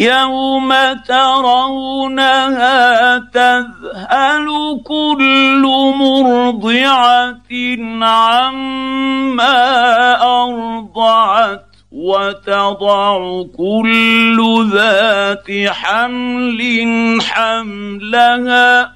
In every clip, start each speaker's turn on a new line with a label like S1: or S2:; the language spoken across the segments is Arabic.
S1: يوم ترونها تذهل كل مرضعه عما ارضعت وتضع كل ذات حمل حملها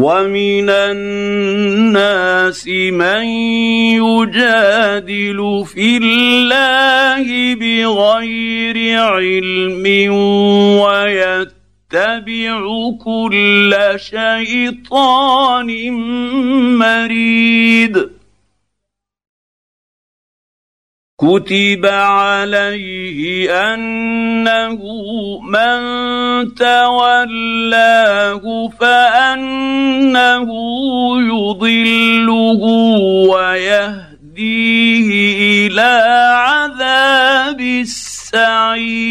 S1: ومن الناس من يجادل في الله بغير علم ويتبع كل شيطان مريد كتب عليه انه من تولاه فانه يضله ويهديه إلى عذاب السعير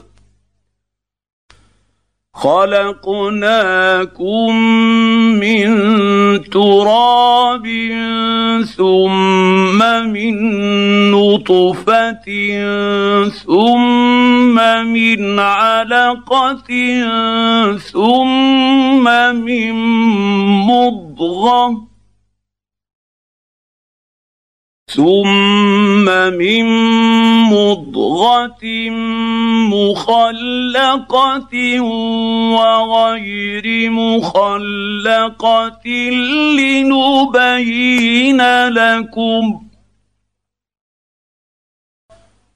S1: خلقناكم من تراب ثم من نطفة ثم من علقة ثم من مضغة ثم من مضغة مخلقة وغير مخلقة لنبين لكم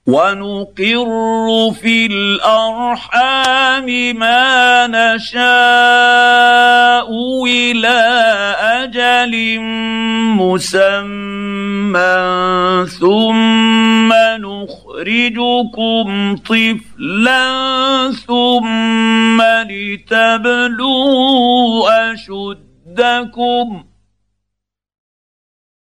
S1: ونقر في الارحام ما نشاء إلى أجل مسمى ثم نخرجكم طفلا ثم لتبلوا اشدكم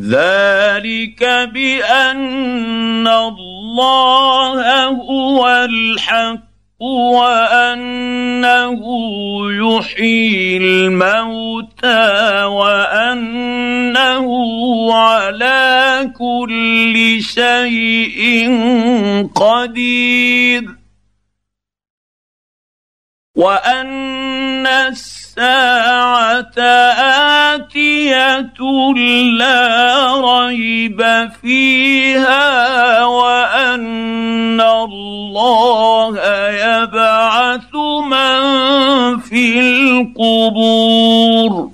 S1: ذلك بأن الله هو الحق وأنه يحيي الموتى وأنه على كل شيء قدير. وأن الساعة اتيه لا ريب فيها وان الله يبعث من في القبور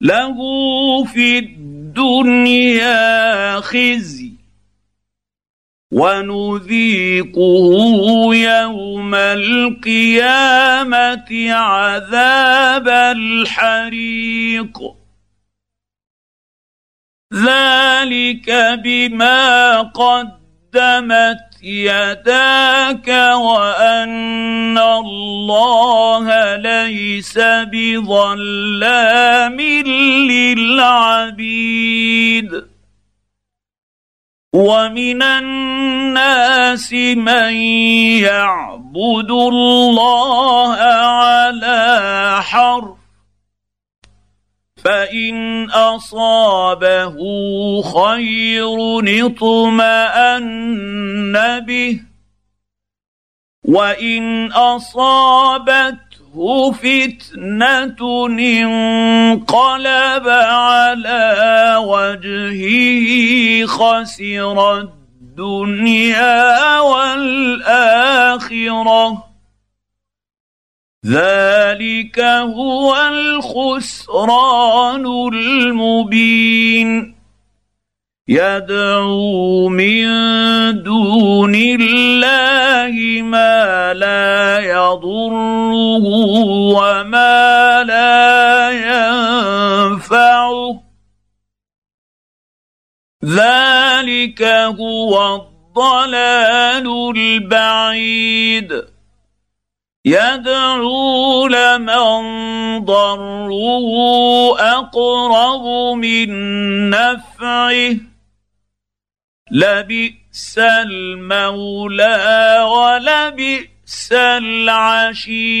S1: له في الدنيا خزي ونذيقه يوم القيامة عذاب الحريق. ذلك بما قدمت يداك وأن الله ليس بظلام للعبيد. ومن الناس من يعبد الله على حرف فان اصابه خير اطمان به وان اصابته فتنه انقلب على وجهه خسر الدنيا والاخره ذلك هو الخسران المبين يدعو من دون الله ما لا يضره وما لا ينفعه ذلك هو الضلال البعيد يدعو لمن ضره اقرب من نفعه لبئس المولى ولبئس العشير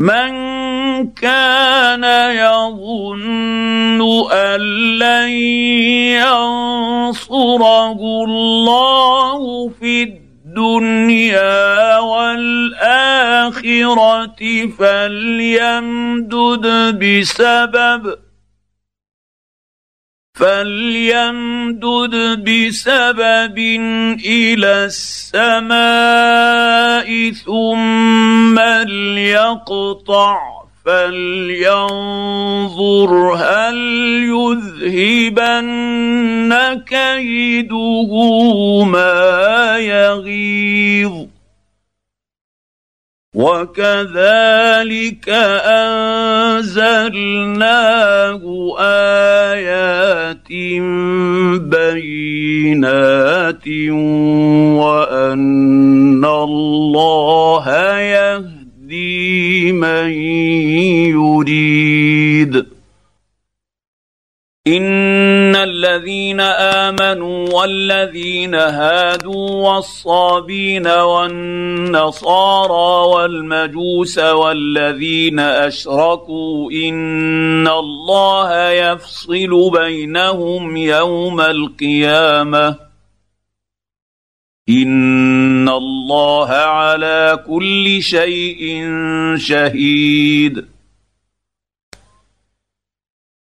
S1: من كان يظن ان لن ينصره الله في الدنيا والاخره فليمدد بسبب فليمدد بسبب إلى السماء ثم ليقطع فلينظر هل يذهبن كيده ما يغيظ. وكذلك انزلناه ايات بينات وان الله يهدي من يريد ان الذين آمنوا والذين هادوا والصابين والنصارى والمجوس والذين أشركوا إن الله يفصل بينهم يوم القيامة. إن الله على كل شيء شهيد.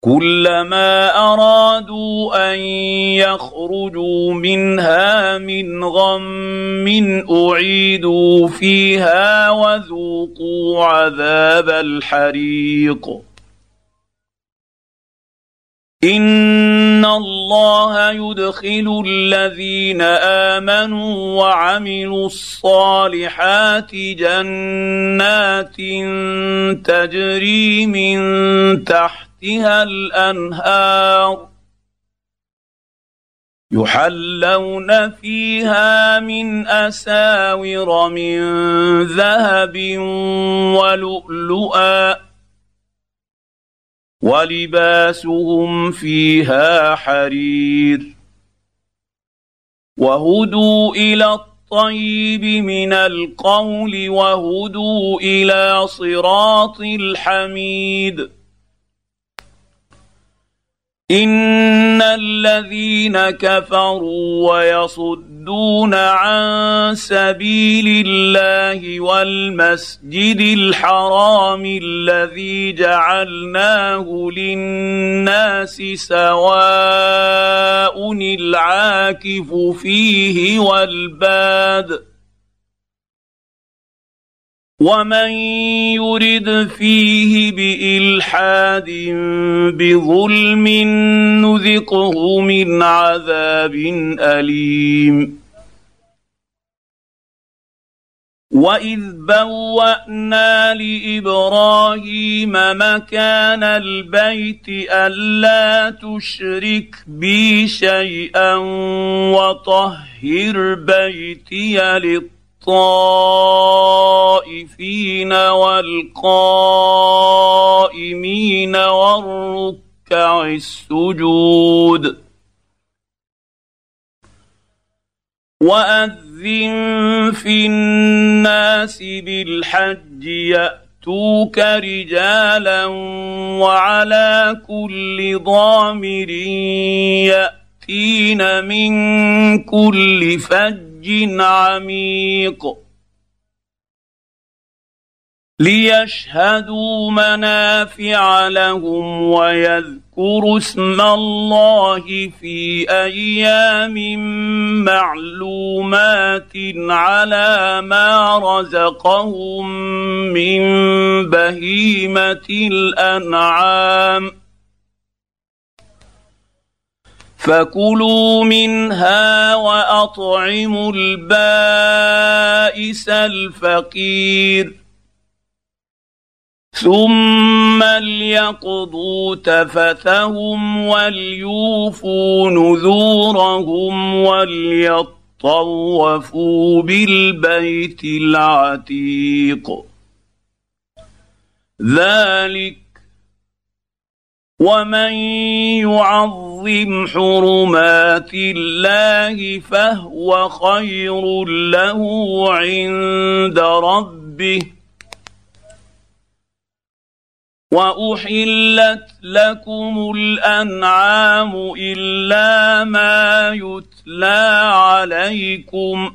S1: كلما أرادوا أن يخرجوا منها من غم أعيدوا فيها وذوقوا عذاب الحريق. إن الله يدخل الذين آمنوا وعملوا الصالحات جنات تجري من تحت تحتها الأنهار يحلون فيها من أساور من ذهب ولؤلؤا ولباسهم فيها حرير وهدوا إلى الطيب من القول وهدوا إلى صراط الحميد ان الذين كفروا ويصدون عن سبيل الله والمسجد الحرام الذي جعلناه للناس سواء العاكف فيه والباد ومن يرد فيه بالحاد بظلم نذقه من عذاب اليم واذ بوانا لابراهيم مكان البيت الا تشرك بي شيئا وطهر بيتي للطهر الطائفين والقائمين والركع السجود. وأذن في الناس بالحج يأتوك رجالا وعلى كل ضامر يأتين من كل فج عميق ليشهدوا منافع لهم ويذكروا اسم الله في أيام معلومات على ما رزقهم من بهيمة الأنعام. فكلوا منها وأطعموا البائس الفقير. ثم ليقضوا تفثهم وليوفوا نذورهم وليطوفوا بالبيت العتيق. ذلك ومن يعظم حرمات الله فهو خير له عند ربه واحلت لكم الانعام الا ما يتلى عليكم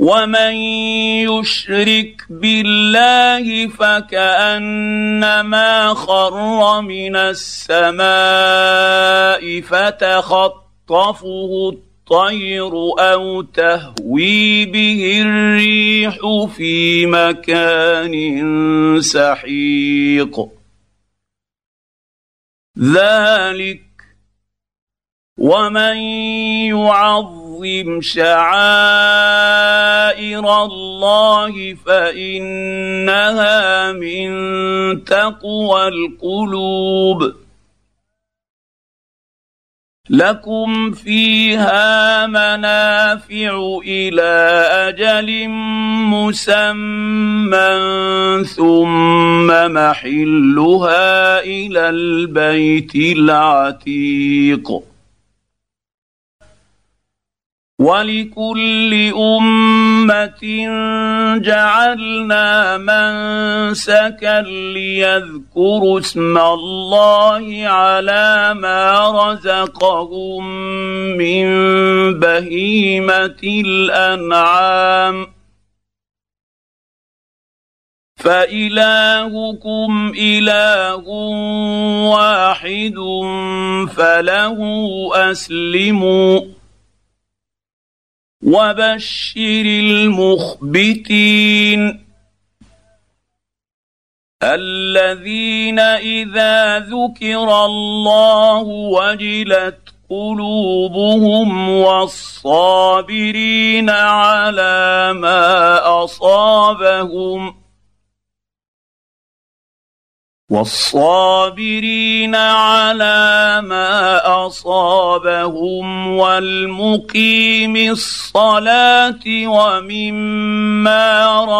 S1: ومن يشرك بالله فكانما خر من السماء فتخطفه الطير أو تهوي به الريح في مكان سحيق ذلك ومن يعظم شعائر الله فانها من تقوى القلوب لكم فيها منافع إلى أجل مسمى ثم محلها إلى البيت العتيق ولكل أمة جعلنا منسكا ليذكروا اسم الله على ما رزقهم من بهيمة الأنعام. فإلهكم إله واحد فله أسلموا. وبشر المخبتين الذين إذا ذكر الله وجلت قلوبهم والصابرين على ما أصابهم والصابرين على ما أصابهم والمقيم الصلاة ومما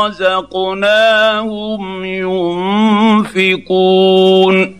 S1: رزقناهم ينفقون.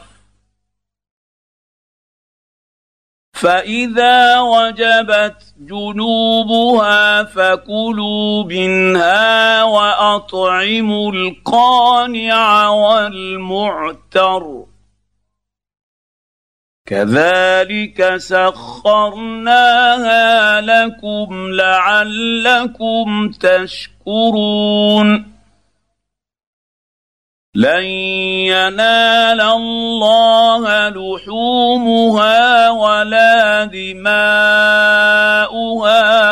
S1: فاذا وجبت جنوبها فكلوا منها واطعموا القانع والمعتر كذلك سخرناها لكم لعلكم تشكرون لن ينال الله لحومها دماؤها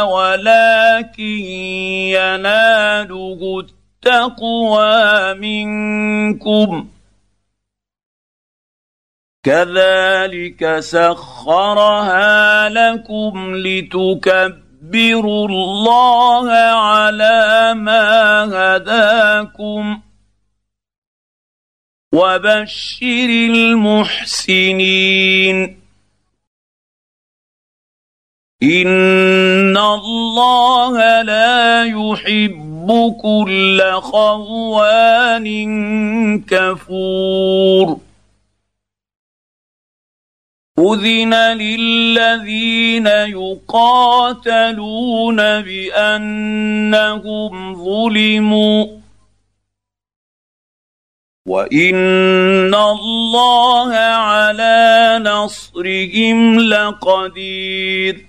S1: ولكن يناله التقوى منكم. كذلك سخرها لكم لتكبروا الله على ما هداكم. وبشر المحسنين. ان الله لا يحب كل خوان كفور اذن للذين يقاتلون بانهم ظلموا وان الله على نصرهم لقدير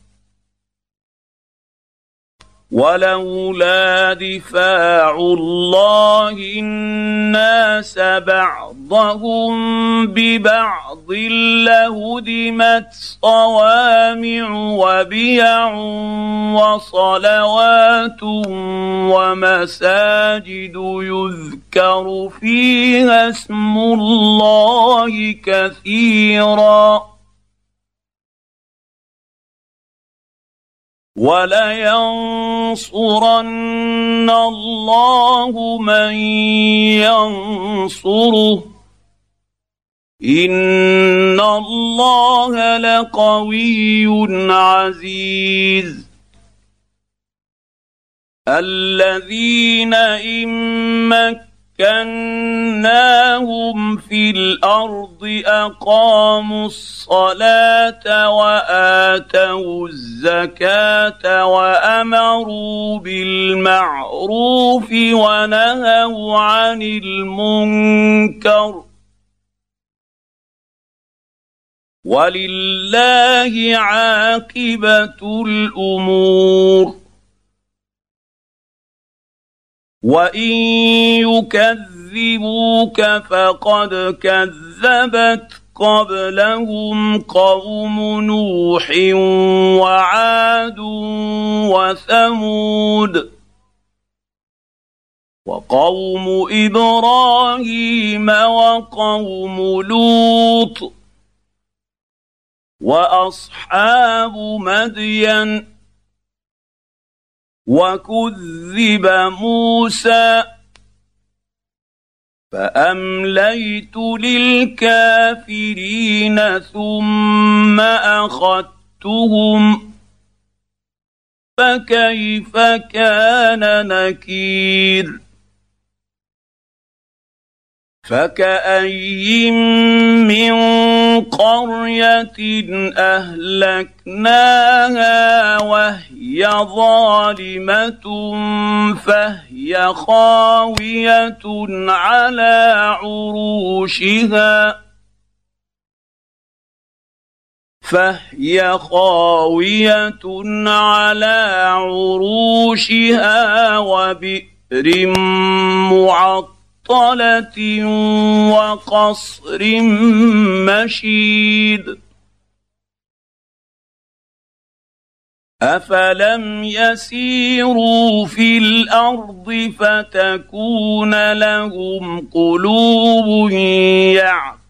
S1: ولولا دفاع الله الناس بعضهم ببعض لهدمت صوامع وبيع وصلوات ومساجد يذكر فيها اسم الله كثيرا ولينصرن الله من ينصره. إن الله لقوي عزيز. الذين إن مكناهم في الأرض أقاموا الصلاة وآتوا الزكاة وأمروا بالمعروف ونهوا عن المنكر. ولله عاقبة الأمور. وان يكذبوك فقد كذبت قبلهم قوم نوح وعاد وثمود وقوم إبراهيم وقوم لوط واصحاب مدين وكذب موسى فامليت للكافرين ثم اخذتهم فكيف كان نكير فكاين من قريه اهلكناها وهي ظالمة فهي خاوية على عروشها. فهي خاوية على عروشها وبئر معطل معطلة وقصر مشيد. افلم يسيروا في الأرض فتكون لهم قلوب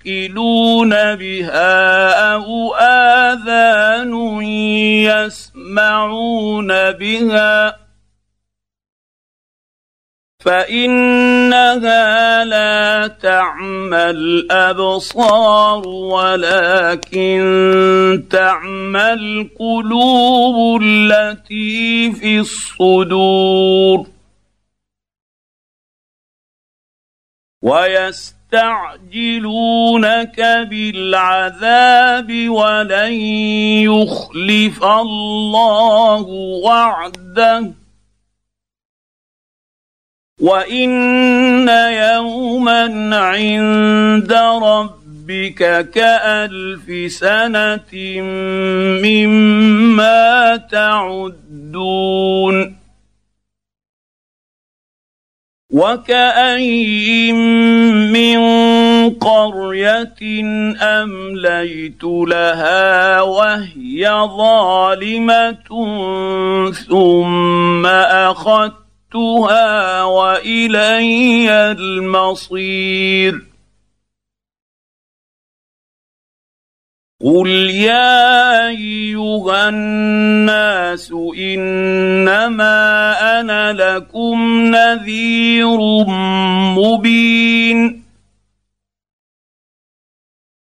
S1: يعقلون بها أو اذان يسمعون بها فإنها لا تعمى الأبصار ولكن تعمى القلوب التي في الصدور. ويستعجلونك بالعذاب ولن يخلف الله وعده. وان يوما عند ربك كالف سنه مما تعدون وكاين من قريه امليت لها وهي ظالمه ثم اخذت اخذتها والي المصير قل يا ايها الناس انما أنا لكم نذير مبين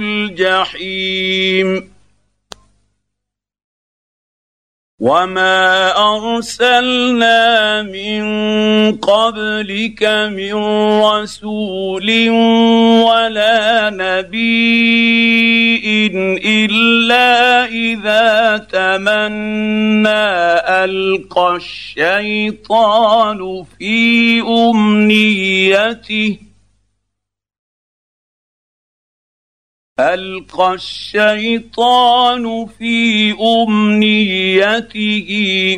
S1: الجحيم. وما ارسلنا من قبلك من رسول ولا نبي الا اذا تمنى القى الشيطان في امنيته ألقى الشيطان في أمنيته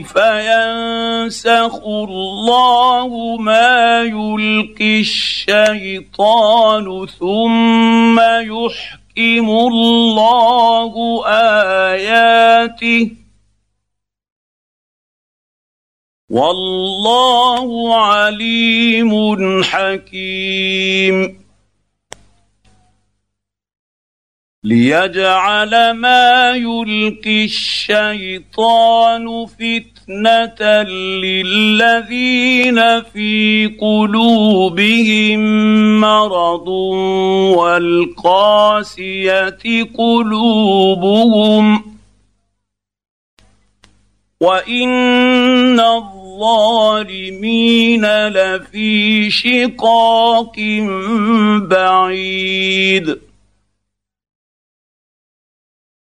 S1: فينسخ الله ما يلقي الشيطان ثم يحكم الله آياته. والله عليم حكيم. ليجعل ما يلقي الشيطان فتنة للذين في قلوبهم مرض والقاسية قلوبهم وإن الظالمين لفي شقاق بعيد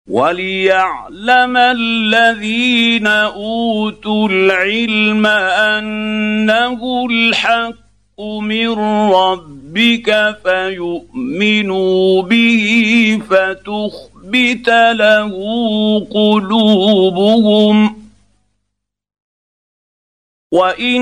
S1: وليعلم الذين اوتوا العلم انه الحق من ربك فيؤمنوا به فتخبت له قلوبهم وان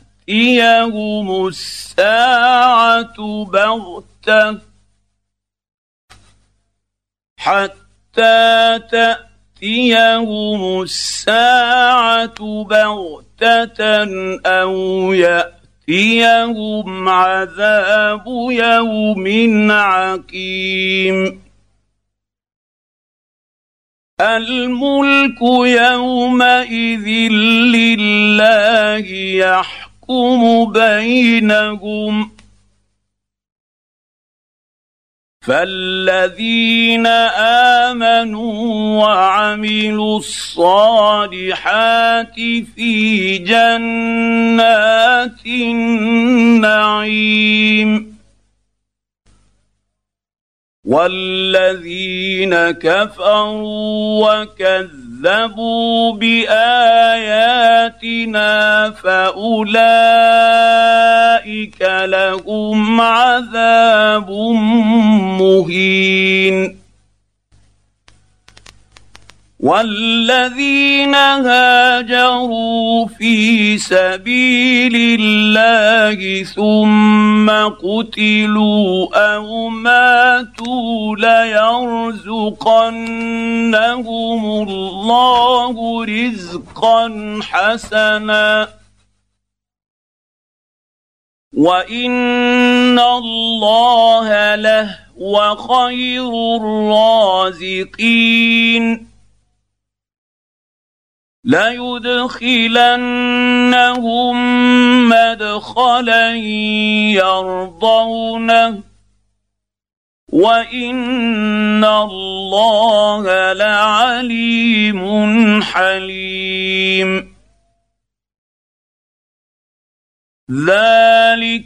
S1: تاتيهم الساعة بغتة حتى تأتيهم الساعة بغتة أو يأتيهم عذاب يوم عقيم. الملك يومئذ لله يحكم يحكم بينهم. فالذين آمنوا وعملوا الصالحات في جنات النعيم. والذين كفروا وكذبوا كذبوا باياتنا فاولئك لهم عذاب مهين والذين هاجروا في سبيل الله ثم قتلوا أو ماتوا ليرزقنهم الله رزقا حسنا. وإن الله لهو خير الرازقين. ليدخلنهم مدخلا يرضونه وان الله لعليم حليم ذلك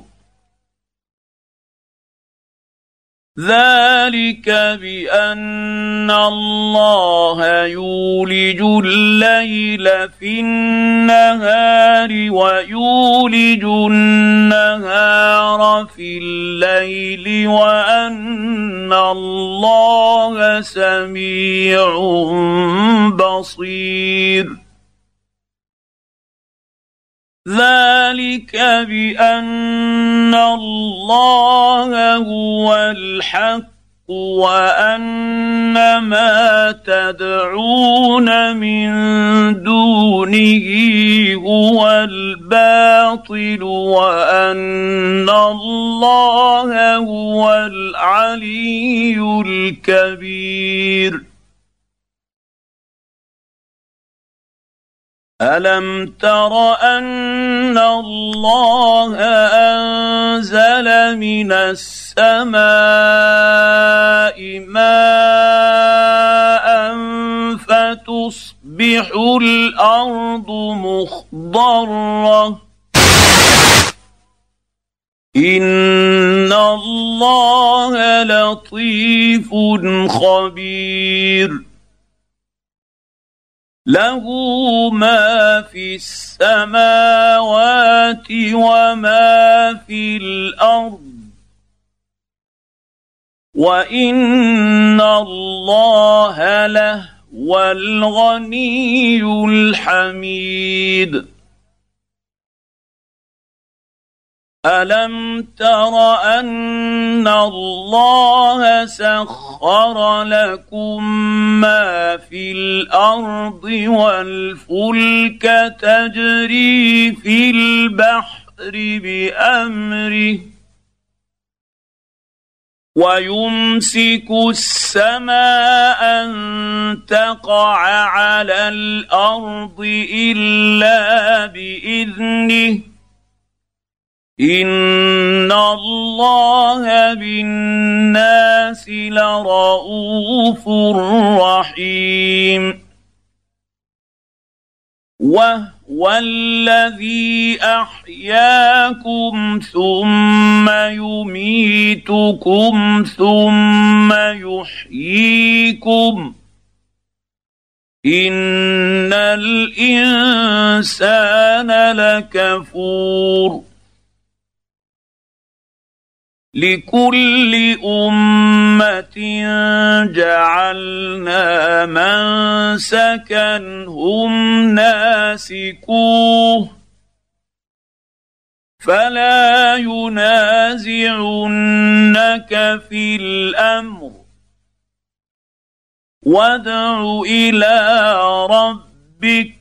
S1: ذلك بأن الله يولج الليل في النهار ويولج النهار في الليل وأن الله سميع بصير. ذلك بان الله هو الحق وان ما تدعون من دونه هو الباطل وان الله هو العلي الكبير الم تر ان الله انزل من السماء ماء فتصبح الأرض مخضره ان الله لطيف خبير له ما في السماوات وما في الأرض. وإن الله لهو الغني الحميد. الم تر ان الله سخر لكم ما في الأرض والفلك تجري في البحر بامره ويمسك السماء ان تقع على الأرض الا باذنه ان الله بالناس لرءوف رحيم وهو الذي احياكم ثم يميتكم ثم يحييكم ان الانسان لكفور لكل أمة جعلنا منسكا هم ناسكوه. فلا ينازعنك في الأمر. وادع إلى ربك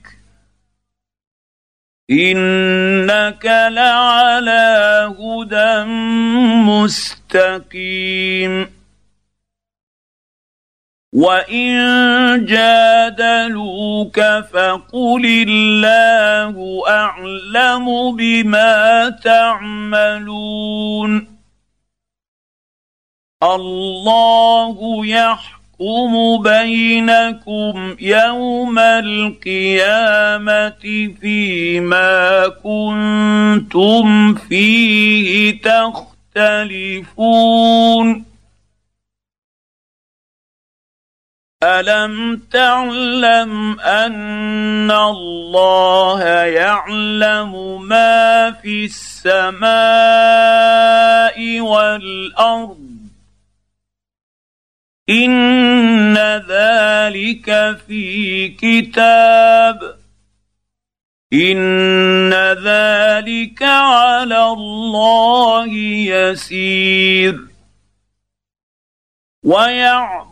S1: انك لعلى هدى مستقيم وان جادلوك فقل الله اعلم بما تعملون الله يحكم يحكم بينكم يوم القيامة فيما كنتم فيه تختلفون. ألم تعلم أن الله يعلم ما في السماء والأرض؟ ان ذلك في كتاب ان ذلك على الله يسير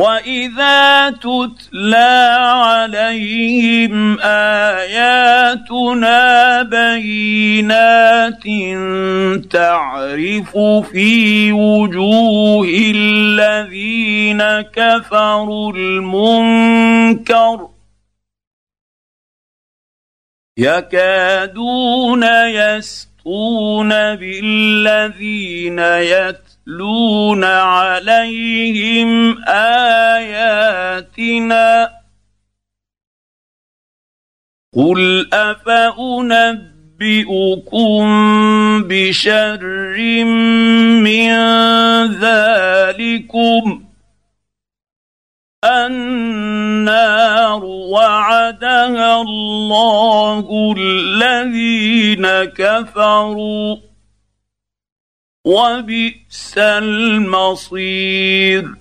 S1: واذا تتلى عليهم اياتنا بينات تعرف في وجوه الذين كفروا المنكر يكادون يسطون بالذين يتقون يتلون عليهم اياتنا قل افانبئكم بشر من ذلكم النار وعدها الله الذين كفروا وبئس المصير.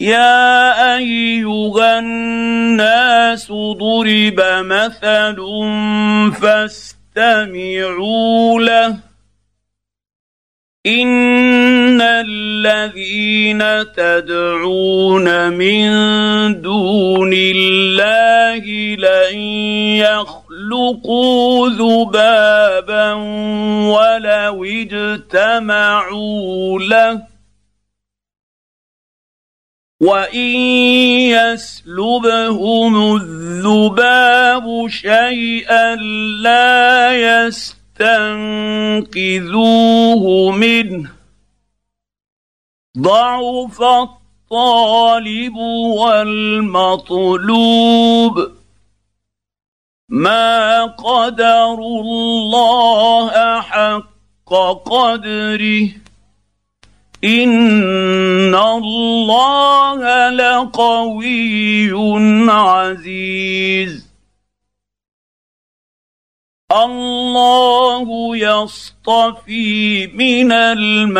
S1: يا أيها الناس ضرب مثل فاستمعوا له. إن الذين تدعون من دون الله لن يخلقوا ذبابا ولو اجتمعوا له وإن يسلبهم الذباب شيئا لا يستطيع تنقذوه منه. ضعف الطالب والمطلوب. ما قدروا الله حق قدره ان الله لقوي عزيز. الله يصطفي من الملائكه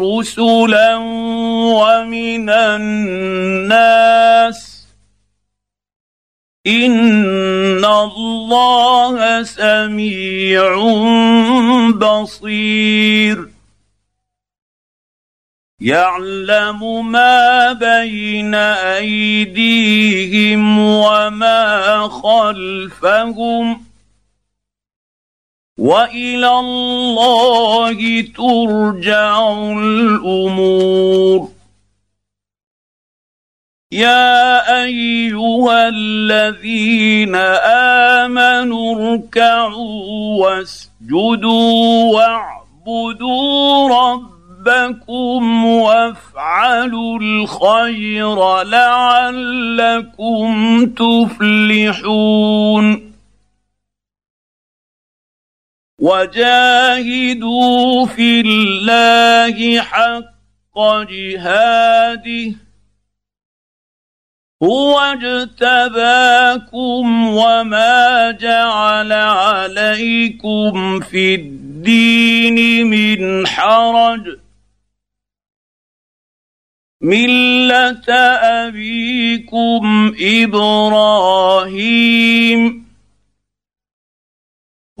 S1: رسلا ومن الناس ان الله سميع بصير يعلم ما بين ايديهم وما خلفهم والى الله ترجع الأمور يا أيها الذين آمنوا اركعوا واسجدوا واعبدوا ربكم وافعلوا الخير لعلكم تفلحون. وجاهدوا في الله حق جهاده. هو اجتباكم وما جعل عليكم في الدين من حرج. مله ابيكم إبراهيم.